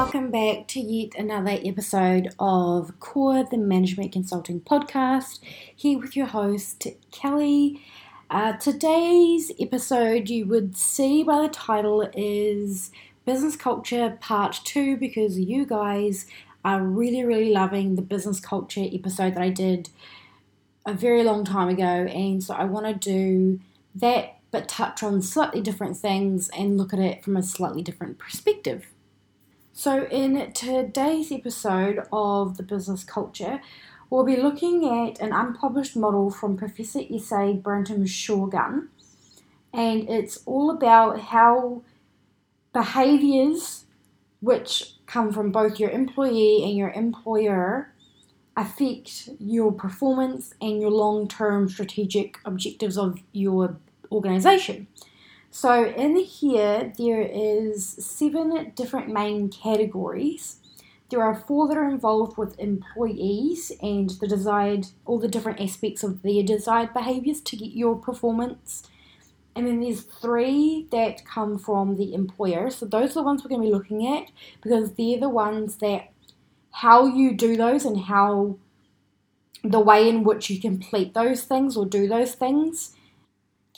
welcome back to yet another episode of Core the Management Consulting Podcast. Here with your host, Kelly. Uh, today's episode, you would see by the title, is Business Culture Part 2 because you guys are really, really loving the business culture episode that I did a very long time ago. And so I want to do that but touch on slightly different things and look at it from a slightly different perspective. So, in today's episode of the business culture, we'll be looking at an unpublished model from Professor S.A. Brantam Shorgun, and it's all about how behaviors which come from both your employee and your employer affect your performance and your long term strategic objectives of your organization. So in here, there is seven different main categories. There are four that are involved with employees and the desired, all the different aspects of their desired behaviors to get your performance. And then there's three that come from the employer. So those are the ones we're going to be looking at because they're the ones that how you do those and how the way in which you complete those things or do those things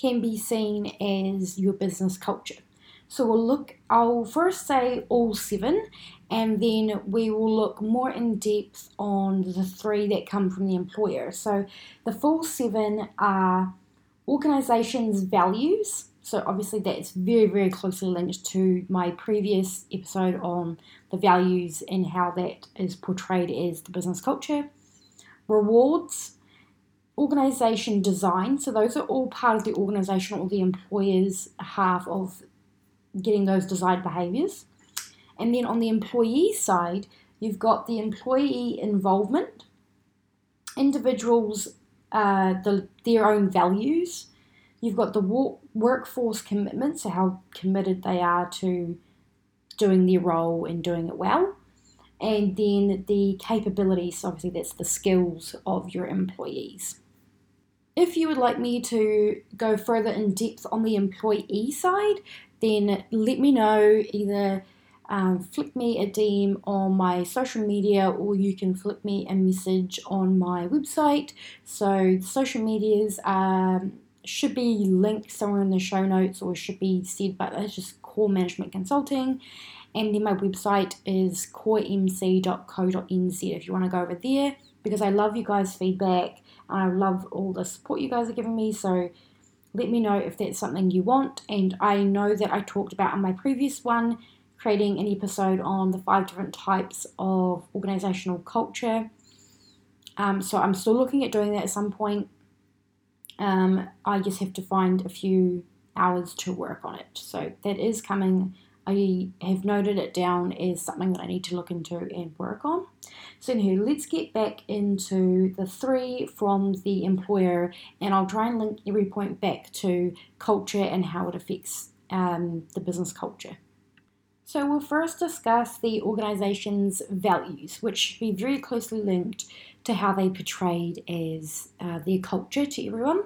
can be seen as your business culture. So we'll look, I'll first say all seven, and then we will look more in depth on the three that come from the employer. So the full seven are organization's values. So obviously that's very, very closely linked to my previous episode on the values and how that is portrayed as the business culture. Rewards, organization design. So those are all part of the organization or the employer's half of getting those desired behaviors. And then on the employee side, you've got the employee involvement, individuals, uh, the, their own values. You've got the workforce commitment, so how committed they are to doing their role and doing it well. And then the capabilities, obviously, that's the skills of your employees. If you would like me to go further in depth on the employee side, then let me know either um, flick me a DM on my social media or you can flick me a message on my website. So, social medias um, should be linked somewhere in the show notes or should be said, but it's just Core Management Consulting. And then my website is coremc.co.nz if you want to go over there because I love you guys' feedback I love all the support you guys are giving me. So let me know if that's something you want. And I know that I talked about in my previous one creating an episode on the five different types of organizational culture. Um, so I'm still looking at doing that at some point. Um, I just have to find a few hours to work on it. So that is coming I have noted it down as something that I need to look into and work on. So, anywho, let's get back into the three from the employer, and I'll try and link every point back to culture and how it affects um, the business culture. So, we'll first discuss the organization's values, which should be very closely linked to how they portrayed as uh, their culture to everyone.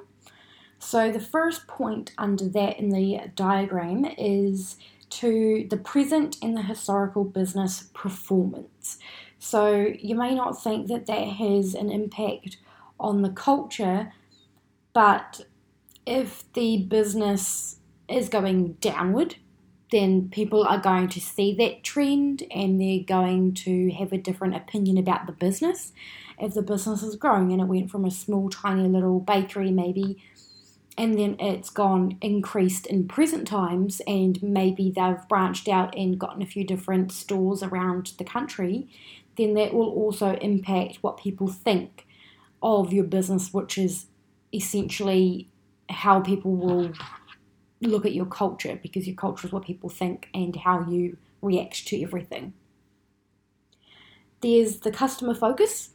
So, the first point under that in the diagram is to the present and the historical business performance. So you may not think that that has an impact on the culture, but if the business is going downward, then people are going to see that trend and they're going to have a different opinion about the business. If the business is growing and it went from a small, tiny little bakery maybe and then it's gone increased in present times and maybe they've branched out and gotten a few different stores around the country then that will also impact what people think of your business which is essentially how people will look at your culture because your culture is what people think and how you react to everything. There's the customer focus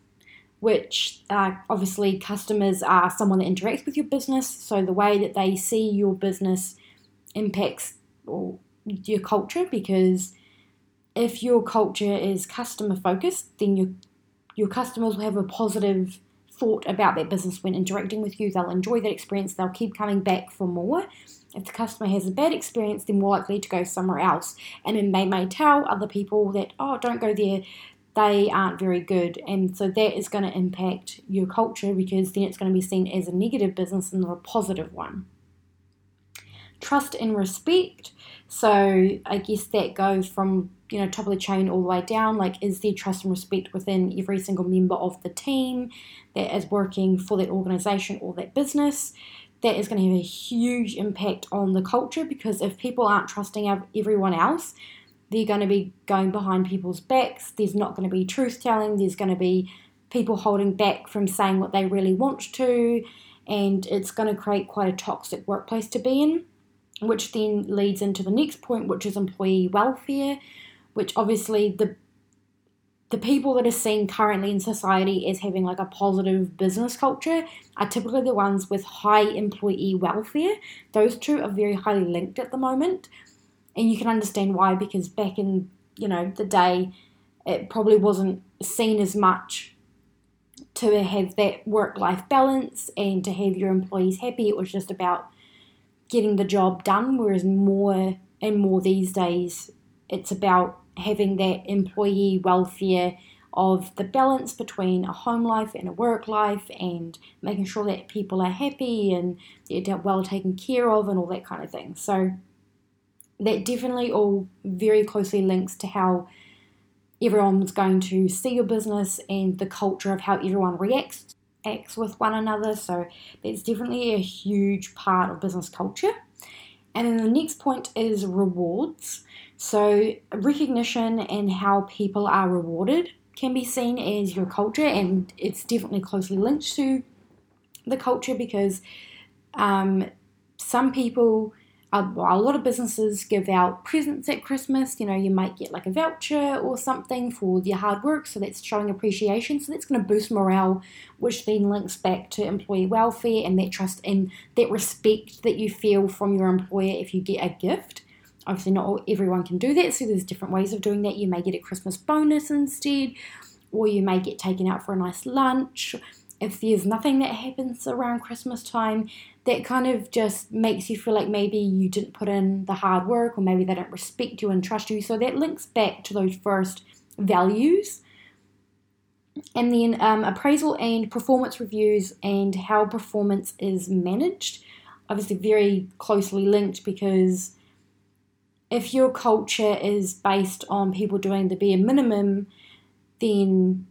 which uh, obviously customers are someone that interacts with your business. So the way that they see your business impacts or your culture because if your culture is customer focused, then your your customers will have a positive thought about that business when interacting with you. They'll enjoy that experience. They'll keep coming back for more. If the customer has a bad experience, they're more likely to go somewhere else. And then they may tell other people that, oh, don't go there. They aren't very good. And so that is going to impact your culture because then it's going to be seen as a negative business and not a positive one. Trust and respect. So I guess that goes from you know top of the chain all the way down. Like, is there trust and respect within every single member of the team that is working for that organization or that business? That is going to have a huge impact on the culture because if people aren't trusting everyone else, they're going to be going behind people's backs. There's not going to be truth telling. There's going to be people holding back from saying what they really want to, and it's going to create quite a toxic workplace to be in which then leads into the next point, which is employee welfare, which obviously the the people that are seen currently in society as having like a positive business culture are typically the ones with high employee welfare. Those two are very highly linked at the moment. And you can understand why because back in, you know, the day it probably wasn't seen as much to have that work life balance and to have your employees happy. It was just about getting the job done, whereas more and more these days, it's about having that employee welfare of the balance between a home life and a work life and making sure that people are happy and they're well taken care of and all that kind of thing. So that definitely all very closely links to how everyone's going to see your business and the culture of how everyone reacts acts with one another. So that's definitely a huge part of business culture. And then the next point is rewards. So recognition and how people are rewarded can be seen as your culture, and it's definitely closely linked to the culture because um, some people a, lot of businesses give out presents at Christmas. You know, you might get like a voucher or something for your hard work, so that's showing appreciation. So that's going to boost morale, which then links back to employee welfare and that trust and that respect that you feel from your employer if you get a gift. Obviously, not everyone can do that, so there's different ways of doing that. You may get a Christmas bonus instead, or you may get taken out for a nice lunch if there's nothing that happens around Christmas time, that kind of just makes you feel like maybe you didn't put in the hard work or maybe they don't respect you and trust you. So that links back to those first values. And then um, appraisal and performance reviews and how performance is managed. Obviously, very closely linked because if your culture is based on people doing the bare minimum, then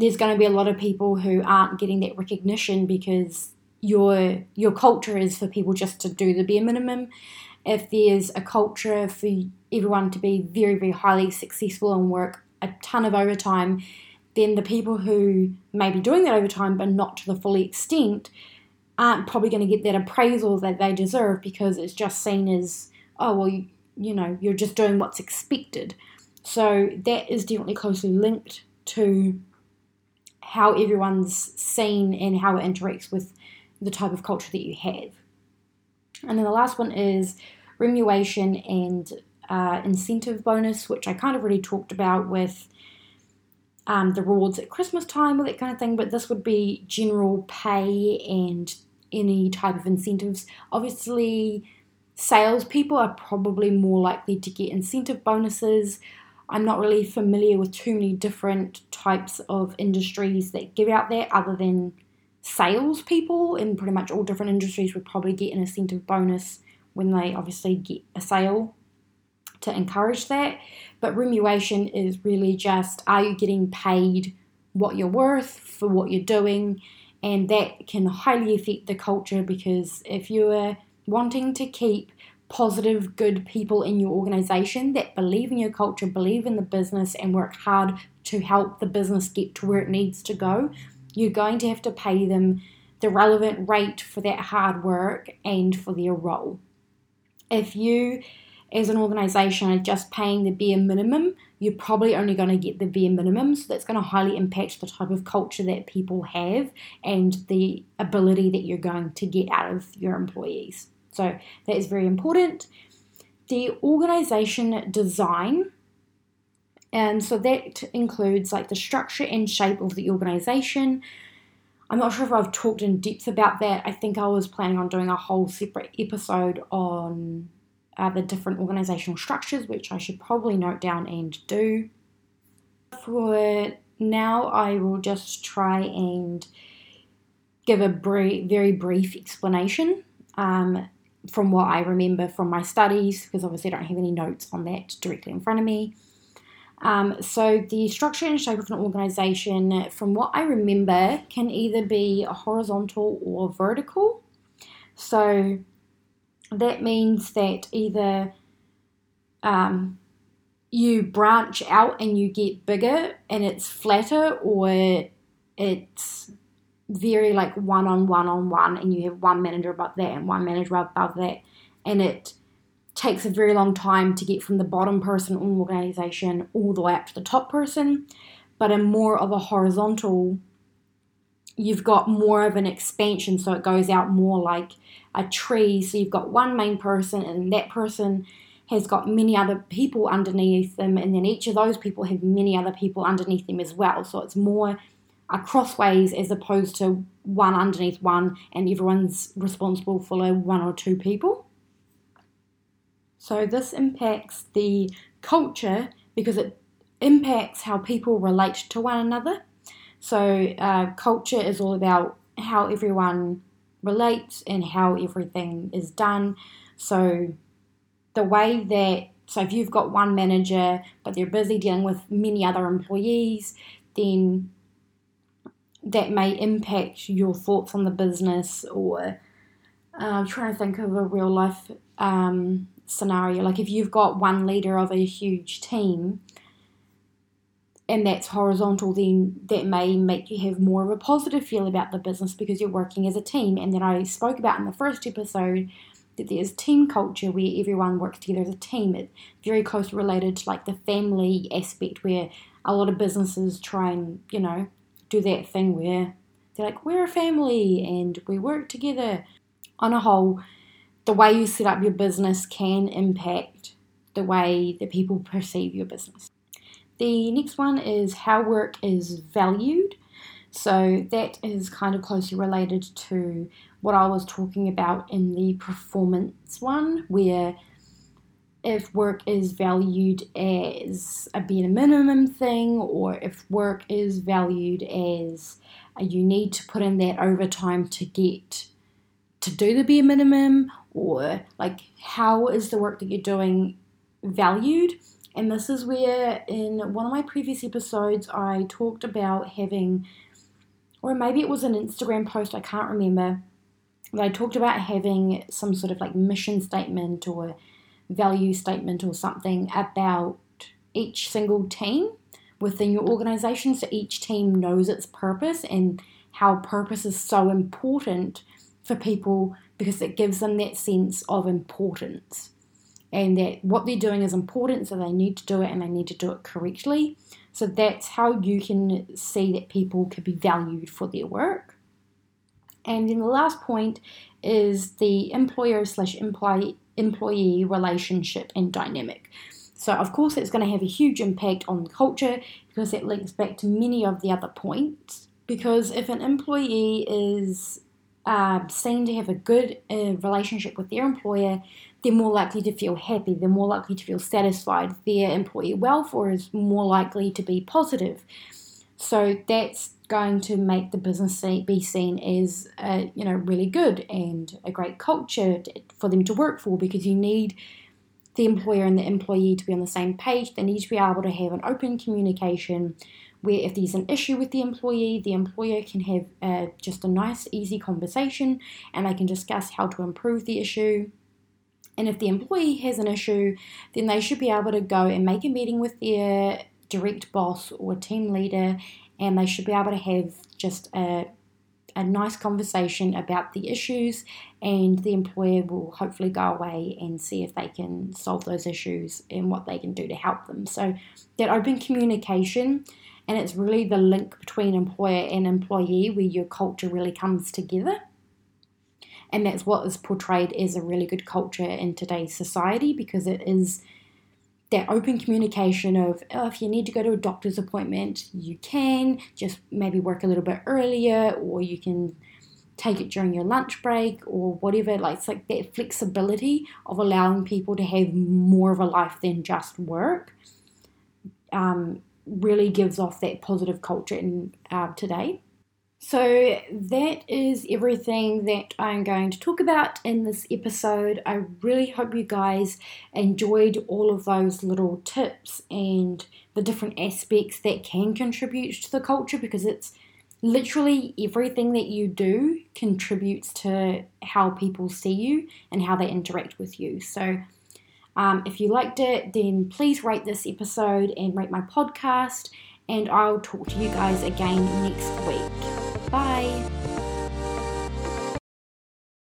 there's going to be a lot of people who aren't getting that recognition because your your culture is for people just to do the bare minimum. If there's a culture for everyone to be very very highly successful and work a ton of overtime, then the people who may be doing that overtime but not to the full extent aren't probably going to get that appraisal that they deserve because it's just seen as oh well you, you know you're just doing what's expected. So that is definitely closely linked to how everyone's seen and how it interacts with the type of culture that you have. And then the last one is remuneration and uh, incentive bonus, which I kind of already talked about with um, the rewards at Christmas time or that kind of thing, but this would be general pay and any type of incentives. Obviously, salespeople are probably more likely to get incentive bonuses. I'm not really familiar with too many different types of industries that give out that other than salespeople in pretty much all different industries would probably get an incentive bonus when they obviously get a sale to encourage that. But remuneration is really just are you getting paid what you're worth for what you're doing? And that can highly affect the culture because if you're wanting to keep positive, good people in your organization that believe in your culture, believe in the business, and work hard to help the business get to where it needs to go, you're going to have to pay them the relevant rate for that hard work and for their role. If you, as an organization, are just paying the bare minimum, you're probably only going to get the bare minimum. So that's going to highly impact the type of culture that people have and the ability that you're going to get out of your employees. So that is very important. The organization design, and so that includes like the structure and shape of the organization. I'm not sure if I've talked in depth about that. I think I was planning on doing a whole separate episode on uh, the different organizational structures, which I should probably note down and do. For now, I will just try and give a very brief explanation um, from what I remember from my studies, because obviously I don't have any notes on that directly in front of me. Um, so, the structure and shape of an organization, from what I remember, can either be horizontal or vertical. So, that means that either um, you branch out and you get bigger and it's flatter, or it's very like one on one on one, and you have one manager above that and one manager above that, and it takes a very long time to get from the bottom person in an organization all the way up to the top person. But in more of a horizontal, you've got more of an expansion, so it goes out more like a tree. So you've got one main person, and that person has got many other people underneath them, and then each of those people have many other people underneath them as well. So it's more a crossways as opposed to one underneath one, and everyone's responsible for like one or two people. So this impacts the culture because it impacts how people relate to one another. So uh, culture is all about how everyone relates and how everything is done. So the way that so if you've got one manager but they're busy dealing with many other employees, then that may impact your thoughts on the business or uh, I'm trying to think of a real life um, scenario. Like if you've got one leader of a huge team and that's horizontal, then that may make you have more of a positive feel about the business because you're working as a team. And then I spoke about in the first episode that there's team culture where everyone works together as a team. It's very closely related to like the family aspect where a lot of businesses try and, you know, do that thing where they're like, we're a family and we work together. On a whole, the way you set up your business can impact the way that people perceive your business. The next one is how work is valued. So that is kind of closely related to what I was talking about in the performance one, where if work is valued as a bare minimum thing, or if work is valued as uh, you need to put in that overtime to get to do the bare minimum, or like how is the work that you're doing valued? And this is where, in one of my previous episodes, I talked about having, or maybe it was an Instagram post, I can't remember, but I talked about having some sort of like mission statement or value statement or something about each single team within your organization so each team knows its purpose and how purpose is so important for people because it gives them that sense of importance and that what they're doing is important, so they need to do it and they need to do it correctly. So that's how you can see that people can be valued for their work. And then the last point is the employer slash employee employee relationship and dynamic. So, of course, it's going to have a huge impact on culture because it links back to many of the other points. Because if an employee is uh, seen to have a good uh, relationship with their employer, they're more likely to feel happy, they're more likely to feel satisfied, their employee welfare is more likely to be positive. So that's going to make the business be seen as uh, you know really good and a great culture for them to work for because you need the employer and the employee to be on the same page. They need to be able to have an open communication where if there's an issue with the employee, the employer can have uh, just a nice, easy conversation and they can discuss how to improve the issue. And if the employee has an issue, then they should be able to go and make a meeting with their direct boss or team leader, and they should be able to have just a, a nice conversation about the issues, and the employer will hopefully go away and see if they can solve those issues and what they can do to help them. So, that open communication and it's really the link between employer and employee where your culture really comes together. And that's what is portrayed as a really good culture in today's society because it is that open communication of oh, if you need to go to a doctor's appointment, you can just maybe work a little bit earlier, or you can take it during your lunch break or whatever. Like it's like that flexibility of allowing people to have more of a life than just work. Um, really gives off that positive culture in uh, today. So, that is everything that I'm going to talk about in this episode. I really hope you guys enjoyed all of those little tips and the different aspects that can contribute to the culture because it's literally everything that you do contributes to how people see you and how they interact with you. So, um, if you liked it, then please rate this episode and rate my podcast, and I'll talk to you guys again next week. Bye.